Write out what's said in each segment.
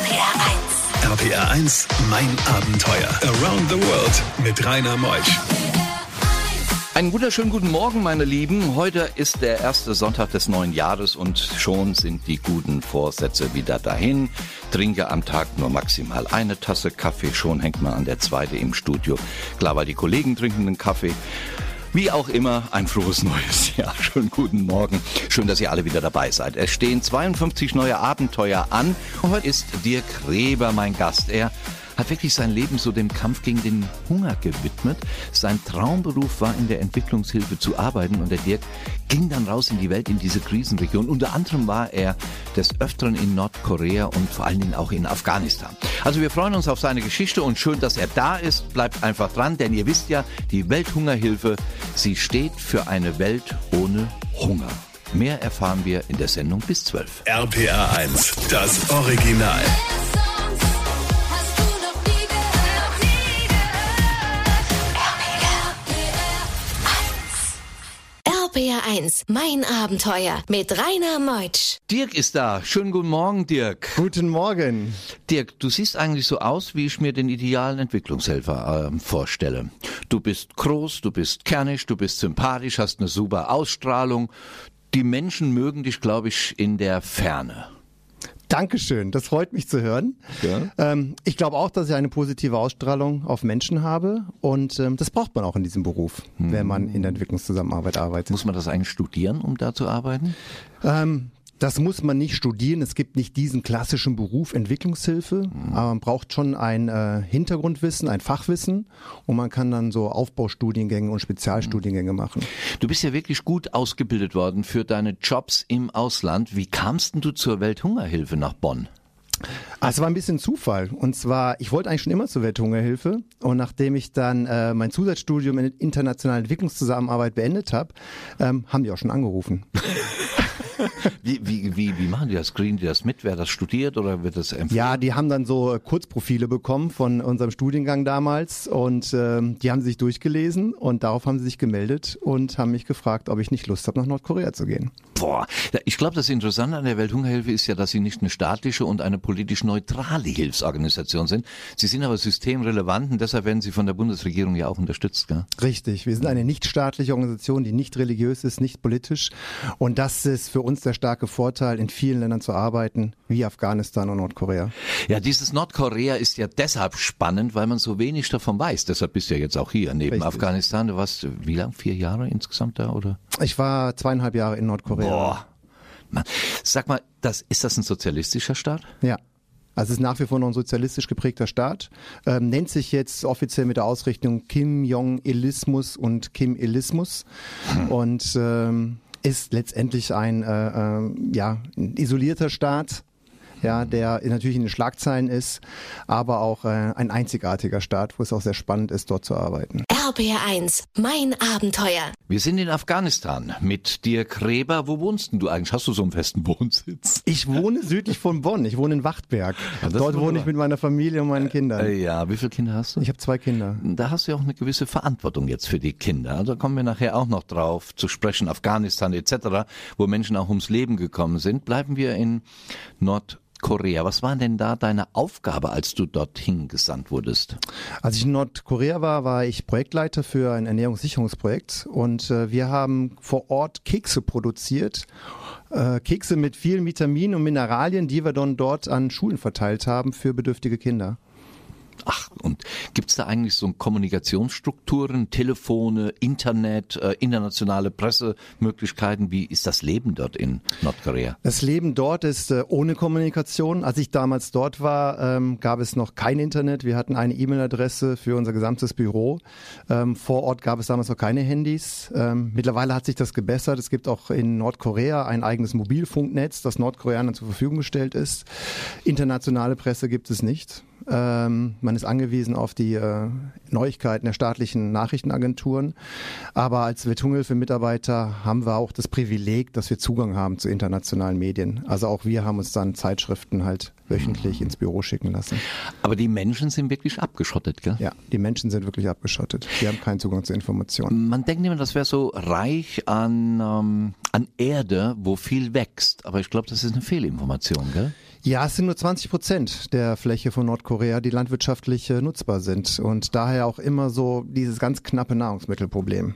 RPR 1. RPR 1, mein Abenteuer. Around the World mit Rainer Meusch. Einen wunderschönen guten Morgen, meine Lieben. Heute ist der erste Sonntag des neuen Jahres und schon sind die guten Vorsätze wieder dahin. Trinke am Tag nur maximal eine Tasse Kaffee, schon hängt man an der zweite im Studio. Klar, weil die Kollegen trinken den Kaffee. Wie auch immer, ein frohes neues Jahr. Schönen guten Morgen. Schön, dass ihr alle wieder dabei seid. Es stehen 52 neue Abenteuer an. Heute ist Dirk Reber mein Gast. Er hat wirklich sein Leben so dem Kampf gegen den Hunger gewidmet. Sein Traumberuf war in der Entwicklungshilfe zu arbeiten und der Dirk ging dann raus in die Welt, in diese Krisenregion. Unter anderem war er des Öfteren in Nordkorea und vor allen Dingen auch in Afghanistan. Also wir freuen uns auf seine Geschichte und schön, dass er da ist. Bleibt einfach dran, denn ihr wisst ja, die Welthungerhilfe, sie steht für eine Welt ohne Hunger. Mehr erfahren wir in der Sendung bis 12. RPR 1, das Original. 1, mein Abenteuer mit Rainer Meutsch. Dirk ist da. Schönen guten Morgen, Dirk. Guten Morgen. Dirk, du siehst eigentlich so aus, wie ich mir den idealen Entwicklungshelfer äh, vorstelle. Du bist groß, du bist kernig, du bist sympathisch, hast eine super Ausstrahlung. Die Menschen mögen dich, glaube ich, in der Ferne. Dankeschön, das freut mich zu hören. Ja. Ähm, ich glaube auch, dass ich eine positive Ausstrahlung auf Menschen habe und ähm, das braucht man auch in diesem Beruf, wenn man in der Entwicklungszusammenarbeit arbeitet. Muss man das eigentlich studieren, um da zu arbeiten? Ähm, das muss man nicht studieren. Es gibt nicht diesen klassischen Beruf Entwicklungshilfe, aber man braucht schon ein äh, Hintergrundwissen, ein Fachwissen und man kann dann so Aufbaustudiengänge und Spezialstudiengänge machen. Du bist ja wirklich gut ausgebildet worden für deine Jobs im Ausland. Wie kamst denn du zur Welthungerhilfe nach Bonn? Ah, Es war ein bisschen Zufall. Und zwar, ich wollte eigentlich schon immer zur Welthungerhilfe. Und nachdem ich dann äh, mein Zusatzstudium in internationaler Entwicklungszusammenarbeit beendet habe, ähm, haben die auch schon angerufen. Wie, wie, wie, wie machen die das? Kriegen die das mit? Wer das studiert oder wird das empfohlen? Ja, die haben dann so äh, Kurzprofile bekommen von unserem Studiengang damals und ähm, die haben sich durchgelesen und darauf haben sie sich gemeldet und haben mich gefragt, ob ich nicht Lust habe, nach Nordkorea zu gehen. Boah, ich glaube, das Interessante an der Welthungerhilfe ist ja, dass sie nicht eine staatliche und eine politisch neutrale Hilfsorganisation sind. Sie sind aber systemrelevant und deshalb werden sie von der Bundesregierung ja auch unterstützt. Gell? Richtig, wir sind eine nichtstaatliche Organisation, die nicht religiös ist, nicht politisch und das ist für uns der starke Vorteil, in vielen Ländern zu arbeiten, wie Afghanistan und Nordkorea. Ja, dieses Nordkorea ist ja deshalb spannend, weil man so wenig davon weiß. Deshalb bist du ja jetzt auch hier neben Richtig. Afghanistan. Du warst wie lang? Vier Jahre insgesamt da oder? Ich war zweieinhalb Jahre in Nordkorea. Boah. Mann. Sag mal, das, ist das ein sozialistischer Staat? Ja. Also es ist nach wie vor noch ein sozialistisch geprägter Staat, ähm, nennt sich jetzt offiziell mit der Ausrichtung Kim Jong-Ilismus und Kim-Ilismus und ähm, ist letztendlich ein, äh, äh, ja, ein isolierter Staat, ja, der natürlich in den Schlagzeilen ist, aber auch äh, ein einzigartiger Staat, wo es auch sehr spannend ist, dort zu arbeiten. RPR 1, mein Abenteuer. Wir sind in Afghanistan mit Dirk Reber. Wo wohnst denn du eigentlich? Hast du so einen festen Wohnsitz? Ich wohne südlich von Bonn, ich wohne in Wachtberg. das ist Dort wohne ich mit meiner Familie und meinen Kindern. Äh, ja, wie viele Kinder hast du? Ich habe zwei Kinder. Da hast du ja auch eine gewisse Verantwortung jetzt für die Kinder. Also kommen wir nachher auch noch drauf zu sprechen, Afghanistan etc., wo Menschen auch ums Leben gekommen sind. Bleiben wir in Nordkorea. Was war denn da deine Aufgabe, als du dorthin gesandt wurdest? Als ich in Nordkorea war, war ich Projektleiter für ein Ernährungssicherungsprojekt und äh, wir haben vor Ort Kekse produziert. Äh, Kekse mit vielen Vitaminen und Mineralien, die wir dann dort an Schulen verteilt haben für bedürftige Kinder. Ach, und gibt's da eigentlich so Kommunikationsstrukturen, Telefone, Internet, äh, internationale Pressemöglichkeiten? Wie ist das Leben dort in Nordkorea? Das Leben dort ist äh, ohne Kommunikation. Als ich damals dort war, ähm, gab es noch kein Internet. Wir hatten eine E-Mail-Adresse für unser gesamtes Büro. Ähm, vor Ort gab es damals noch keine Handys. Ähm, mittlerweile hat sich das gebessert. Es gibt auch in Nordkorea ein eigenes Mobilfunknetz, das Nordkoreanern zur Verfügung gestellt ist. Internationale Presse gibt es nicht. Ähm, man ist angewiesen auf die äh, Neuigkeiten der staatlichen Nachrichtenagenturen. Aber als Welthungerhilfe-Mitarbeiter haben wir auch das Privileg, dass wir Zugang haben zu internationalen Medien. Also auch wir haben uns dann Zeitschriften halt wöchentlich ins Büro schicken lassen. Aber die Menschen sind wirklich abgeschottet, gell? Ja, die Menschen sind wirklich abgeschottet. Die haben keinen Zugang zu Informationen. Man denkt immer, das wäre so reich an, ähm, an Erde, wo viel wächst. Aber ich glaube, das ist eine Fehlinformation, gell? Ja, es sind nur 20 Prozent der Fläche von Nordkorea, die landwirtschaftlich äh, nutzbar sind und daher auch immer so dieses ganz knappe Nahrungsmittelproblem.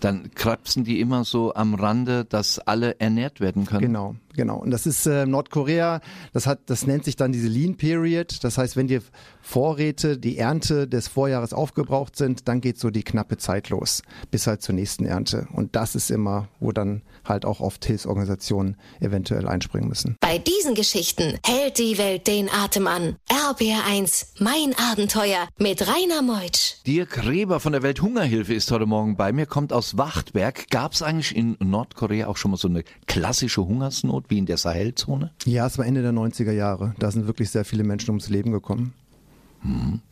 Dann krapsen die immer so am Rande, dass alle ernährt werden können. Genau, genau. Und das ist äh, Nordkorea, das hat, das nennt sich dann diese Lean Period. Das heißt, wenn die Vorräte, die Ernte des Vorjahres aufgebraucht sind, dann geht so die knappe Zeit los, bis halt zur nächsten Ernte. Und das ist immer, wo dann halt auch oft Hilfsorganisationen eventuell einspringen müssen. Bei diesen Geschichten hält die Welt den Atem an. RBR1, mein Abenteuer mit Rainer Meutsch. Dirk Reber von der Welthungerhilfe ist heute Morgen bei mir, kommt aus Wachtberg. Gab es eigentlich in Nordkorea auch schon mal so eine klassische Hungersnot wie in der Sahelzone? Ja, es war Ende der 90er Jahre. Da sind wirklich sehr viele Menschen ums Leben gekommen.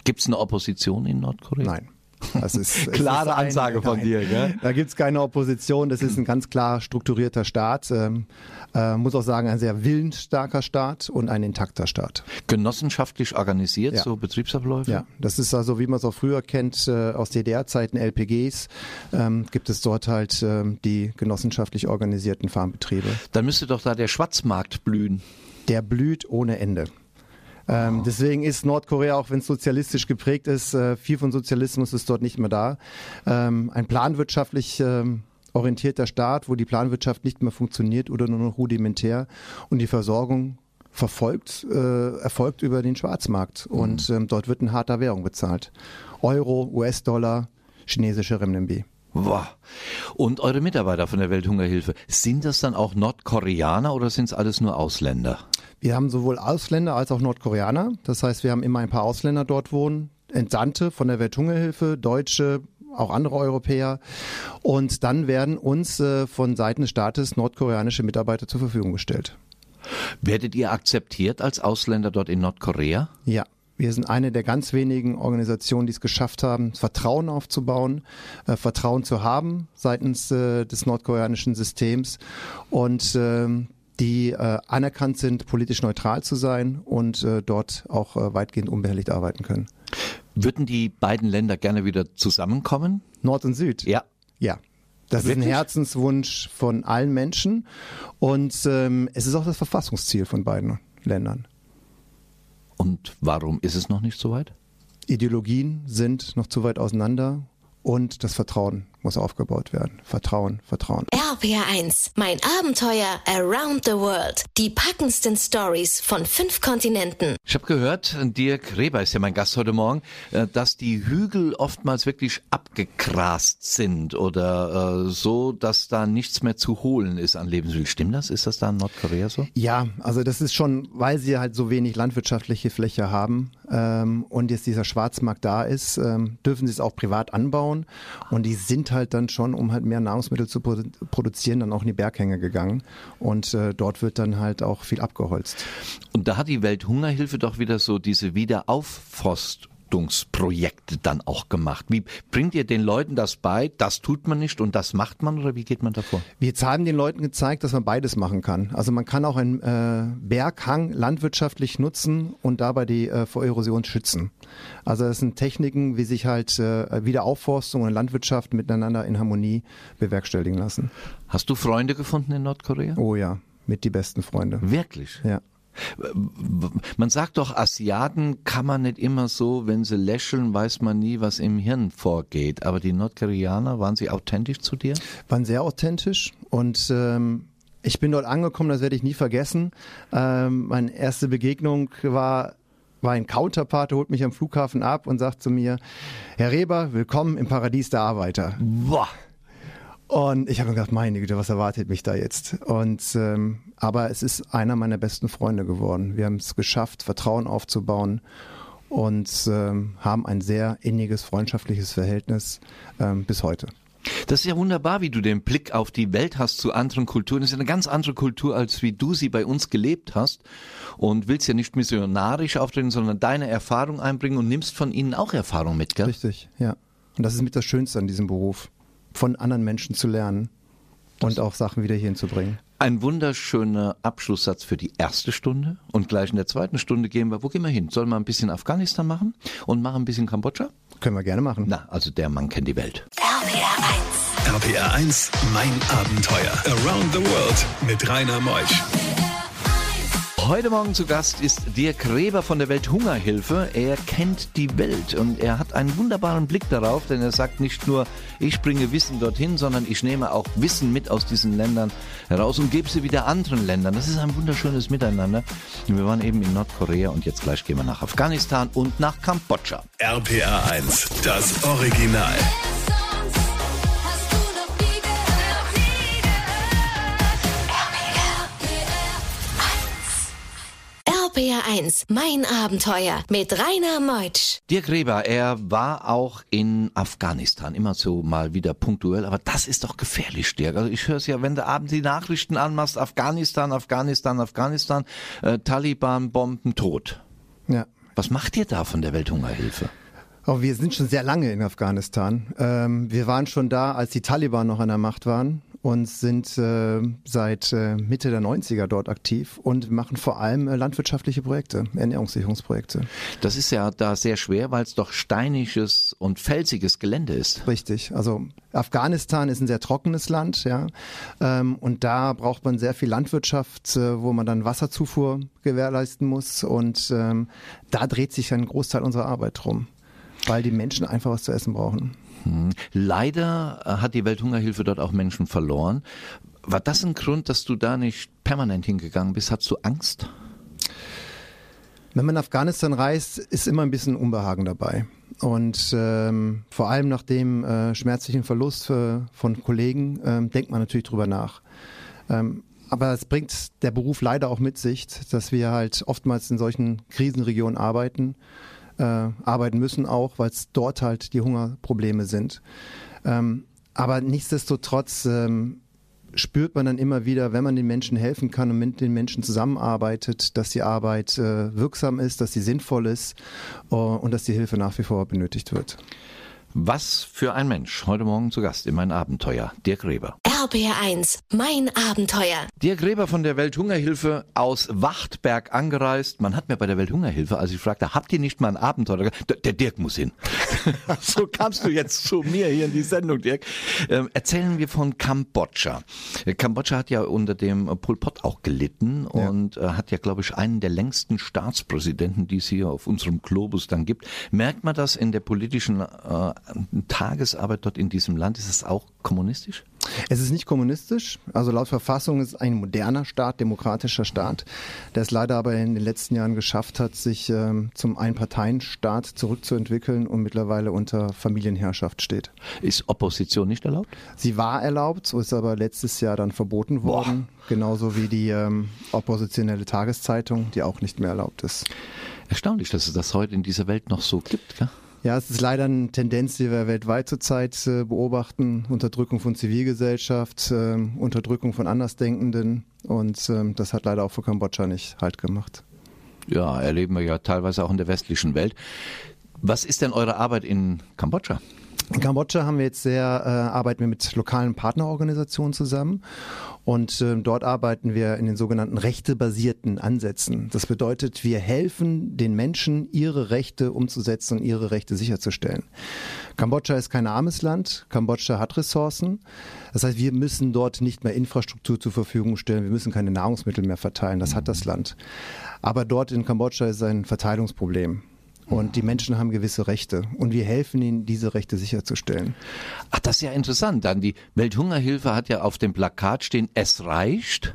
Gibt es eine Opposition in Nordkorea? Nein. Das ist, es Klare ist ein- Ansage von nein. dir, gell? Da gibt's keine Opposition. Das ist ein ganz klar strukturierter Staat. Ähm, äh, muss auch sagen, ein sehr willensstarker Staat und ein intakter Staat. Genossenschaftlich organisiert, Ja. so Betriebsabläufe? Ja, das ist also, wie man es auch früher kennt, äh, aus DDR-Zeiten LPGs, ähm, gibt es dort halt ähm, die genossenschaftlich organisierten Farmbetriebe. Dann müsste doch da der Schwarzmarkt blühen. Der blüht ohne Ende. Ähm, deswegen ist Nordkorea, auch wenn es sozialistisch geprägt ist, äh, viel von Sozialismus ist dort nicht mehr da. Ähm, ein planwirtschaftlich ähm, orientierter Staat, wo die Planwirtschaft nicht mehr funktioniert oder nur noch rudimentär und die Versorgung verfolgt, äh, erfolgt über den Schwarzmarkt und ähm, dort wird in harter Währung bezahlt. Euro, US-Dollar, chinesische Renminbi. Wow. Und eure Mitarbeiter von der Welthungerhilfe, sind das dann auch Nordkoreaner oder sind es alles nur Ausländer? Wir haben sowohl Ausländer als auch Nordkoreaner. Das heißt, wir haben immer ein paar Ausländer dort wohnen, Entsandte von der Welthungerhilfe, Deutsche, auch andere Europäer. Und dann werden uns äh, von Seiten des Staates nordkoreanische Mitarbeiter zur Verfügung gestellt. Werdet ihr akzeptiert als Ausländer dort in Nordkorea? Ja. Wir sind eine der ganz wenigen Organisationen, die es geschafft haben, Vertrauen aufzubauen, äh, Vertrauen zu haben seitens äh, des nordkoreanischen Systems und ähm, die äh, anerkannt sind, politisch neutral zu sein und äh, dort auch weitgehend unbehelligt arbeiten können. Würden die beiden Länder gerne wieder zusammenkommen? Nord und Süd? Ja. Ja. Das ist Wirklich? ein Herzenswunsch von allen Menschen und ähm, es ist auch das Verfassungsziel von beiden Ländern. Und warum ist es noch nicht so weit? Ideologien sind noch zu weit auseinander und das Vertrauen muss aufgebaut werden. Vertrauen, Vertrauen. RBR1, mein Abenteuer around the world. Die packendsten Stories von fünf Kontinenten. Ich habe gehört, Dirk Reber ist ja mein Gast heute Morgen, äh, dass die Hügel oftmals wirklich abgegrast sind oder äh, so, dass da nichts mehr zu holen ist an Lebensmitteln. Stimmt das? Ist das da in Nordkorea so? Ja, also das ist schon, weil sie halt so wenig landwirtschaftliche Fläche haben ähm, und jetzt dieser Schwarzmarkt da ist, ähm, dürfen sie es auch privat anbauen und die sind halt dann schon, um halt mehr Nahrungsmittel zu produ produzieren, dann auch in die Berghänge gegangen und äh, dort wird dann halt auch viel abgeholzt. Und da hat die Welthungerhilfe doch wieder so diese Wiederaufforstungsprojekte dann auch gemacht. Wie bringt ihr den Leuten das bei? Das tut man nicht und das macht man oder wie geht man davor? Wir haben den Leuten gezeigt, dass man beides machen kann. Also man kann auch einen äh, Berghang landwirtschaftlich nutzen und dabei die äh, vor Erosion schützen. Also das sind Techniken, wie sich halt äh, Wiederaufforstung und Landwirtschaft miteinander in Harmonie bewerkstelligen lassen. Hast du Freunde gefunden in Nordkorea? Oh ja, mit die besten Freunde. Wirklich? Ja. Man sagt doch, Asiaten kann man nicht immer so, wenn sie lächeln, weiß man nie, was im Hirn vorgeht. Aber die Nordkoreaner, waren sie authentisch zu dir? waren sehr authentisch und ähm, ich bin dort angekommen, das werde ich nie vergessen. Ähm, meine erste Begegnung war war ein Counterpart, der holt mich am Flughafen ab und sagt zu mir, Herr Reber, willkommen im Paradies der Arbeiter. Boah. Und ich habe mir gedacht, meine Güte, was erwartet mich da jetzt? Und ähm, aber es ist einer meiner besten Freunde geworden. Wir haben es geschafft, Vertrauen aufzubauen und ähm, haben ein sehr inniges freundschaftliches Verhältnis ähm, bis heute. Das ist ja wunderbar, wie du den Blick auf die Welt hast zu anderen Kulturen. Das ist ja eine ganz andere Kultur, als wie du sie bei uns gelebt hast. Und willst ja nicht missionarisch auftreten, sondern deine Erfahrung einbringen und nimmst von ihnen auch Erfahrung mit, gell? Richtig, ja. Und das ist mit das Schönste an diesem Beruf, von anderen Menschen zu lernen und auch Sachen wieder hierhin zu bringen. Ein wunderschöner Abschlusssatz für die erste Stunde. Und gleich in der zweiten Stunde gehen wir, wo gehen wir hin? Sollen wir ein bisschen Afghanistan machen und machen ein bisschen Kambodscha? Können wir gerne machen. Na, also der Mann kennt die Welt. RBR1. RPR 1, mein Abenteuer. Around the World mit Rainer Meusch. Heute Morgen zu Gast ist Dirk Reber von der Welthungerhilfe. Er kennt die Welt und er hat einen wunderbaren Blick darauf, denn er sagt nicht nur, ich bringe Wissen dorthin, sondern ich nehme auch Wissen mit aus diesen Ländern heraus und gebe sie wieder anderen Ländern. Das ist ein wunderschönes Miteinander. Wir waren eben in Nordkorea und jetzt gleich gehen wir nach Afghanistan und nach Kambodscha. RPA 1, das Original. RPR1, mein Abenteuer mit Rainer Meutsch. Dirk Reber, er war auch in Afghanistan, immer so mal wieder punktuell, aber das ist doch gefährlich, Dirk. Also ich höre es ja, wenn du abends die Nachrichten anmachst, Afghanistan, Afghanistan, Afghanistan, äh, Taliban, Bomben, Tod. Ja. Was macht ihr da von der Welthungerhilfe? Aber wir sind schon sehr lange in Afghanistan. Ähm, wir waren schon da, als die Taliban noch an der Macht waren und sind äh, seit äh, Mitte der 90er dort aktiv und machen vor allem äh, landwirtschaftliche Projekte, Ernährungssicherungsprojekte. Das ist ja da sehr schwer, weil es doch steiniges und felsiges Gelände ist. Richtig. Also Afghanistan ist ein sehr trockenes Land, ja. Ähm, und da braucht man sehr viel Landwirtschaft, äh, wo man dann Wasserzufuhr gewährleisten muss. Und ähm, da dreht sich ein Großteil unserer Arbeit drum, weil die Menschen einfach was zu essen brauchen. Hm. Leider äh, hat die Welthungerhilfe dort auch Menschen verloren. War das ein Grund, dass du da nicht permanent hingegangen bist? Hattest du Angst? Wenn man nach Afghanistan reist, ist immer ein bisschen Unbehagen dabei. Und ähm, vor allem nach dem äh, schmerzlichen Verlust äh, von Kollegen ähm, denkt man natürlich drüber nach. Ähm, aber es bringt der Beruf leider auch mit sich, dass wir halt oftmals in solchen Krisenregionen arbeiten, äh, arbeiten müssen auch, weil es dort halt die Hungerprobleme sind. Ähm, aber nichtsdestotrotz ähm, spürt man dann immer wieder, wenn man den Menschen helfen kann und mit den Menschen zusammenarbeitet, dass die Arbeit äh, wirksam ist, dass sie sinnvoll ist äh, und dass die Hilfe nach wie vor benötigt wird. Was für ein Mensch. Heute Morgen zu Gast in mein Abenteuer. Dirk Reber. RPR1, mein Abenteuer. Dirk Reber von der Welthungerhilfe aus Wachtberg angereist. Man hat mir bei der Welthungerhilfe, als ich fragte, habt ihr nicht mal ein Abenteuer? Der, der Dirk muss hin. so kamst du jetzt zu mir hier in die Sendung, Dirk. Ähm, erzählen wir von Kambodscha. Äh, Kambodscha hat ja unter dem Pol Pot auch gelitten Ja. und äh, hat ja, glaube ich, einen der längsten Staatspräsidenten, die es hier auf unserem Globus dann gibt. Merkt man das in der politischen äh, Tagesarbeit dort in diesem Land? Ist es auch kommunistisch? Es ist nicht kommunistisch, also laut Verfassung ist es ein moderner Staat, demokratischer Staat, der es leider aber in den letzten Jahren geschafft hat, sich ähm, zum Einparteienstaat zurückzuentwickeln und mittlerweile unter Familienherrschaft steht. Ist Opposition nicht erlaubt? Sie war erlaubt, so ist aber letztes Jahr dann verboten worden, genauso wie die ähm, oppositionelle Tageszeitung, die auch nicht mehr erlaubt ist. Erstaunlich, dass es das heute in dieser Welt noch so gibt. Gell? Ja, es ist leider eine Tendenz, die wir weltweit zurzeit äh, beobachten. Unterdrückung von Zivilgesellschaft, ähm, Unterdrückung von Andersdenkenden und ähm, das hat leider auch für Kambodscha nicht halt gemacht. Ja, erleben wir ja teilweise auch in der westlichen Welt. Was ist denn eure Arbeit in Kambodscha? In Kambodscha haben wir jetzt sehr, äh, arbeiten wir mit lokalen Partnerorganisationen zusammen und ähm, dort arbeiten wir in den sogenannten rechtebasierten Ansätzen. Das bedeutet, wir helfen den Menschen, ihre Rechte umzusetzen und ihre Rechte sicherzustellen. Kambodscha ist kein armes Land. Kambodscha hat Ressourcen. Das heißt, wir müssen dort nicht mehr Infrastruktur zur Verfügung stellen. Wir müssen keine Nahrungsmittel mehr verteilen. Das hat das Land. Aber dort in Kambodscha ist ein Verteilungsproblem. Und die Menschen haben gewisse Rechte. Und wir helfen ihnen, diese Rechte sicherzustellen. Ach, das ist ja interessant. Dann die Welthungerhilfe hat ja auf dem Plakat stehen, es reicht.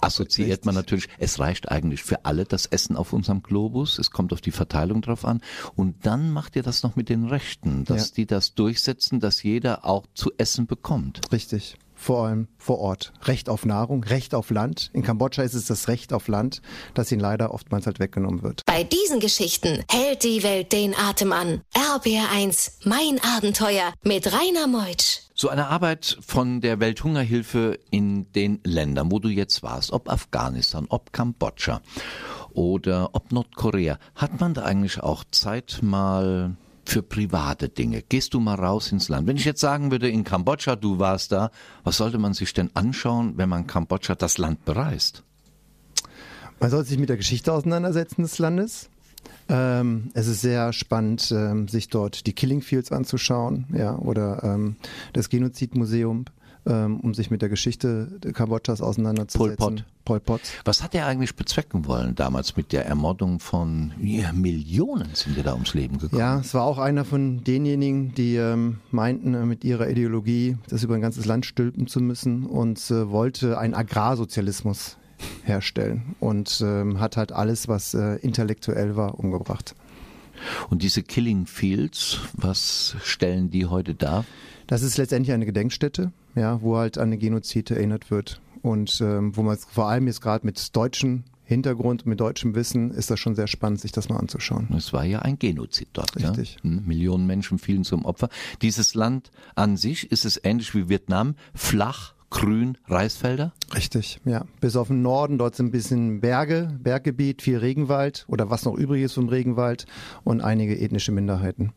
Assoziiert man natürlich, es reicht eigentlich für alle das Essen auf unserem Globus. Es kommt auf die Verteilung drauf an. Und dann macht ihr das noch mit den Rechten, dass Ja. die das durchsetzen, dass jeder auch zu essen bekommt. Richtig. Vor allem vor Ort. Recht auf Nahrung, Recht auf Land. In Kambodscha ist es das Recht auf Land, das ihnen leider oftmals halt weggenommen wird. Bei diesen Geschichten hält die Welt den Atem an. RPR1, mein Abenteuer mit Rainer Meutsch. So eine Arbeit von der Welthungerhilfe in den Ländern, wo du jetzt warst, ob Afghanistan, ob Kambodscha oder ob Nordkorea, hat man da eigentlich auch Zeit mal für private Dinge? Gehst du mal raus ins Land? Wenn ich jetzt sagen würde, in Kambodscha, du warst da, was sollte man sich denn anschauen, wenn man Kambodscha, das Land bereist? Man sollte sich mit der Geschichte auseinandersetzen des Landes. Ähm, es ist sehr spannend, ähm, sich dort die Killing Fields anzuschauen, ja, oder ähm, das Genozidmuseum. Ähm, um sich mit der Geschichte Kambodschas auseinanderzusetzen. Pol Pot. Pol Pot. Was hat er eigentlich bezwecken wollen damals mit der Ermordung von ja, Millionen sind ja da ums Leben gekommen? Ja, es war auch einer von denjenigen, die ähm, meinten, äh, mit ihrer Ideologie das über ein ganzes Land stülpen zu müssen und äh, wollte einen Agrarsozialismus herstellen und ähm, hat halt alles, was äh, intellektuell war, umgebracht. Und diese Killing Fields, was stellen die heute dar? Das ist letztendlich eine Gedenkstätte, ja, wo halt an den Genozid erinnert wird und ähm, wo man vor allem jetzt gerade mit deutschem Hintergrund, mit deutschem Wissen, ist das schon sehr spannend, sich das mal anzuschauen. Es war ja ein Genozid dort. Richtig. Ja? Hm, Millionen Menschen fielen zum Opfer. Dieses Land an sich ist es ähnlich wie Vietnam, flach, grün, Reisfelder. Richtig, ja. Bis auf den Norden, dort sind ein bisschen Berge, Berggebiet, viel Regenwald oder was noch übrig ist vom Regenwald und einige ethnische Minderheiten.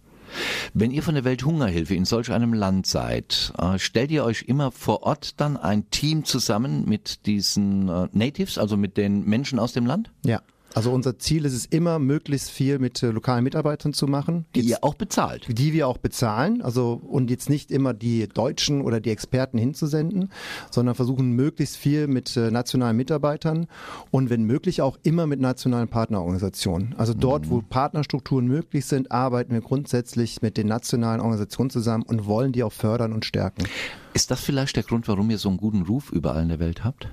Wenn ihr von der Welthungerhilfe in solch einem Land seid, äh, stellt ihr euch immer vor Ort dann ein Team zusammen mit diesen äh, Natives, also mit den Menschen aus dem Land, Ja. Also unser Ziel ist es immer, möglichst viel mit äh, lokalen Mitarbeitern zu machen. die Jetzt- ihr auch bezahlt? die wir auch bezahlen, also und jetzt nicht immer die Deutschen oder die Experten hinzusenden, sondern versuchen möglichst viel mit äh, nationalen Mitarbeitern und wenn möglich auch immer mit nationalen Partnerorganisationen. Also dort, wo Partnerstrukturen möglich sind, arbeiten wir grundsätzlich mit den nationalen Organisationen zusammen und wollen die auch fördern und stärken. Ist das vielleicht der Grund, warum ihr so einen guten Ruf überall in der Welt habt?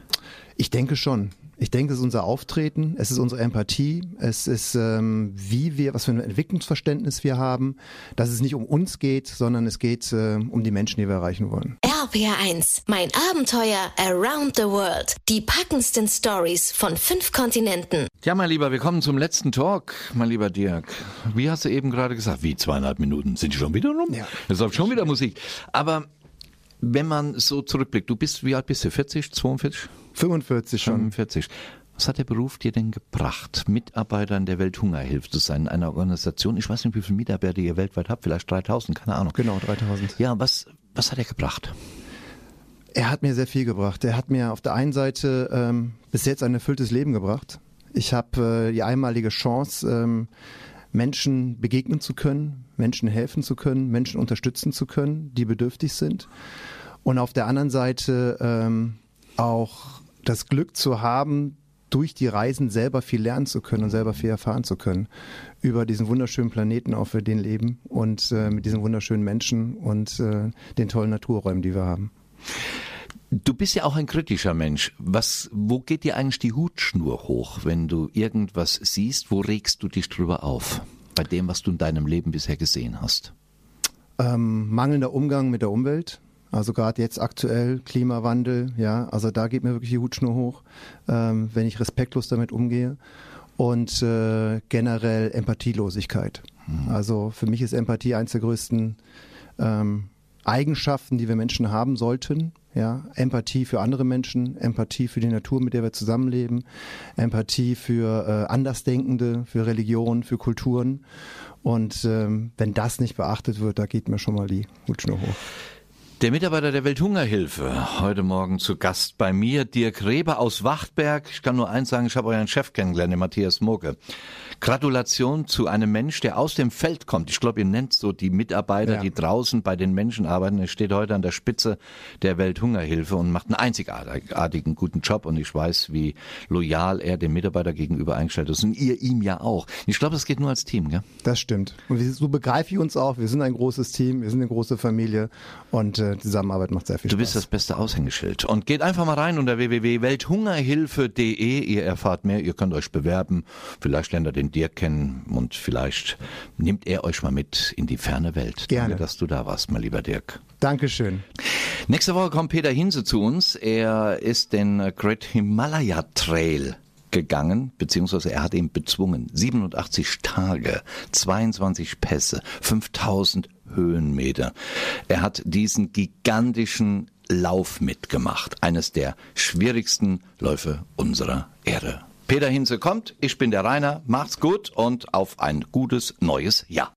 Ich denke schon. Ich denke, es ist unser Auftreten, es ist unsere Empathie, es ist, ähm, wie wir, was für ein Entwicklungsverständnis wir haben, dass es nicht um uns geht, sondern es geht äh, um die Menschen, die wir erreichen wollen. RPR1, mein Abenteuer around the world. Die packendsten Stories von fünf Kontinenten. Ja, mein Lieber, wir kommen zum letzten Talk, mein lieber Dirk. Wie hast du eben gerade gesagt? Wie zweieinhalb Minuten? Sind die schon wieder rum? Ja. Es läuft schon wieder Musik. Aber wenn man so zurückblickt, du bist, wie alt bist du? 40, 42? 45 schon. 45. Was hat der Beruf dir denn gebracht, Mitarbeiter in der Welthungerhilfe zu sein, einer Organisation? Ich weiß nicht, wie viele Mitarbeiter ihr weltweit habt, vielleicht 3000, keine Ahnung. Genau, 3000. Ja, was, was hat er gebracht? Er hat mir sehr viel gebracht. Er hat mir auf der einen Seite ähm, bis jetzt ein erfülltes Leben gebracht. Ich habe äh, die einmalige Chance, ähm, Menschen begegnen zu können, Menschen helfen zu können, Menschen unterstützen zu können, die bedürftig sind. Und auf der anderen Seite ähm, auch das Glück zu haben, durch die Reisen selber viel lernen zu können und selber viel erfahren zu können über diesen wunderschönen Planeten, auf wir den leben und äh, mit diesen wunderschönen Menschen und äh, den tollen Naturräumen, die wir haben. Du bist ja auch ein kritischer Mensch. Was, wo geht dir eigentlich die Hutschnur hoch, wenn du irgendwas siehst? Wo regst du dich drüber auf? Bei dem, was du in deinem Leben bisher gesehen hast. Ähm, mangelnder Umgang mit der Umwelt, also gerade jetzt aktuell Klimawandel, ja, also da geht mir wirklich die Hutschnur hoch, ähm, wenn ich respektlos damit umgehe und äh, generell Empathielosigkeit. Also für mich ist Empathie eines der größten ähm, Eigenschaften, die wir Menschen haben sollten. Ja, Empathie für andere Menschen, Empathie für die Natur, mit der wir zusammenleben, Empathie für äh, Andersdenkende, für Religion, für Kulturen. Und ähm, wenn das nicht beachtet wird, da geht mir schon mal die Hutschnur hoch. Der Mitarbeiter der Welthungerhilfe, heute Morgen zu Gast bei mir, Dirk Reber aus Wachtberg. Ich kann nur eins sagen, ich habe euren Chef kennengelernt, den Matthias Moke. Gratulation zu einem Mensch, der aus dem Feld kommt. Ich glaube, ihr nennt so die Mitarbeiter, Ja. die draußen bei den Menschen arbeiten. Er steht heute an der Spitze der Welthungerhilfe und macht einen einzigartigen guten Job. Und ich weiß, wie loyal er dem Mitarbeiter gegenüber eingestellt ist. Und ihr ihm ja auch. Ich glaube, das geht nur als Team, gell? Das stimmt. Und so begreife ich uns auch. Wir sind ein großes Team, wir sind eine große Familie und äh, Zusammenarbeit macht sehr viel Du Spaß. bist das beste Aushängeschild. Und geht einfach mal rein unter www.welthungerhilfe.de. Ihr erfahrt mehr, ihr könnt euch bewerben. Vielleicht lernt ihr den Dirk kennen und vielleicht nimmt er euch mal mit in die ferne Welt. Gerne. Danke, dass du da warst, mein lieber Dirk. Dankeschön. Nächste Woche kommt Peter Hinse zu uns. Er ist den Great Himalaya Trail gegangen, beziehungsweise er hat ihn bezwungen. 87 Tage, 22 Pässe, 5000 Höhenmeter. Er hat diesen gigantischen Lauf mitgemacht. Eines der schwierigsten Läufe unserer Erde. Peter Hinze kommt, ich bin der Rainer, macht's gut und auf ein gutes neues Jahr.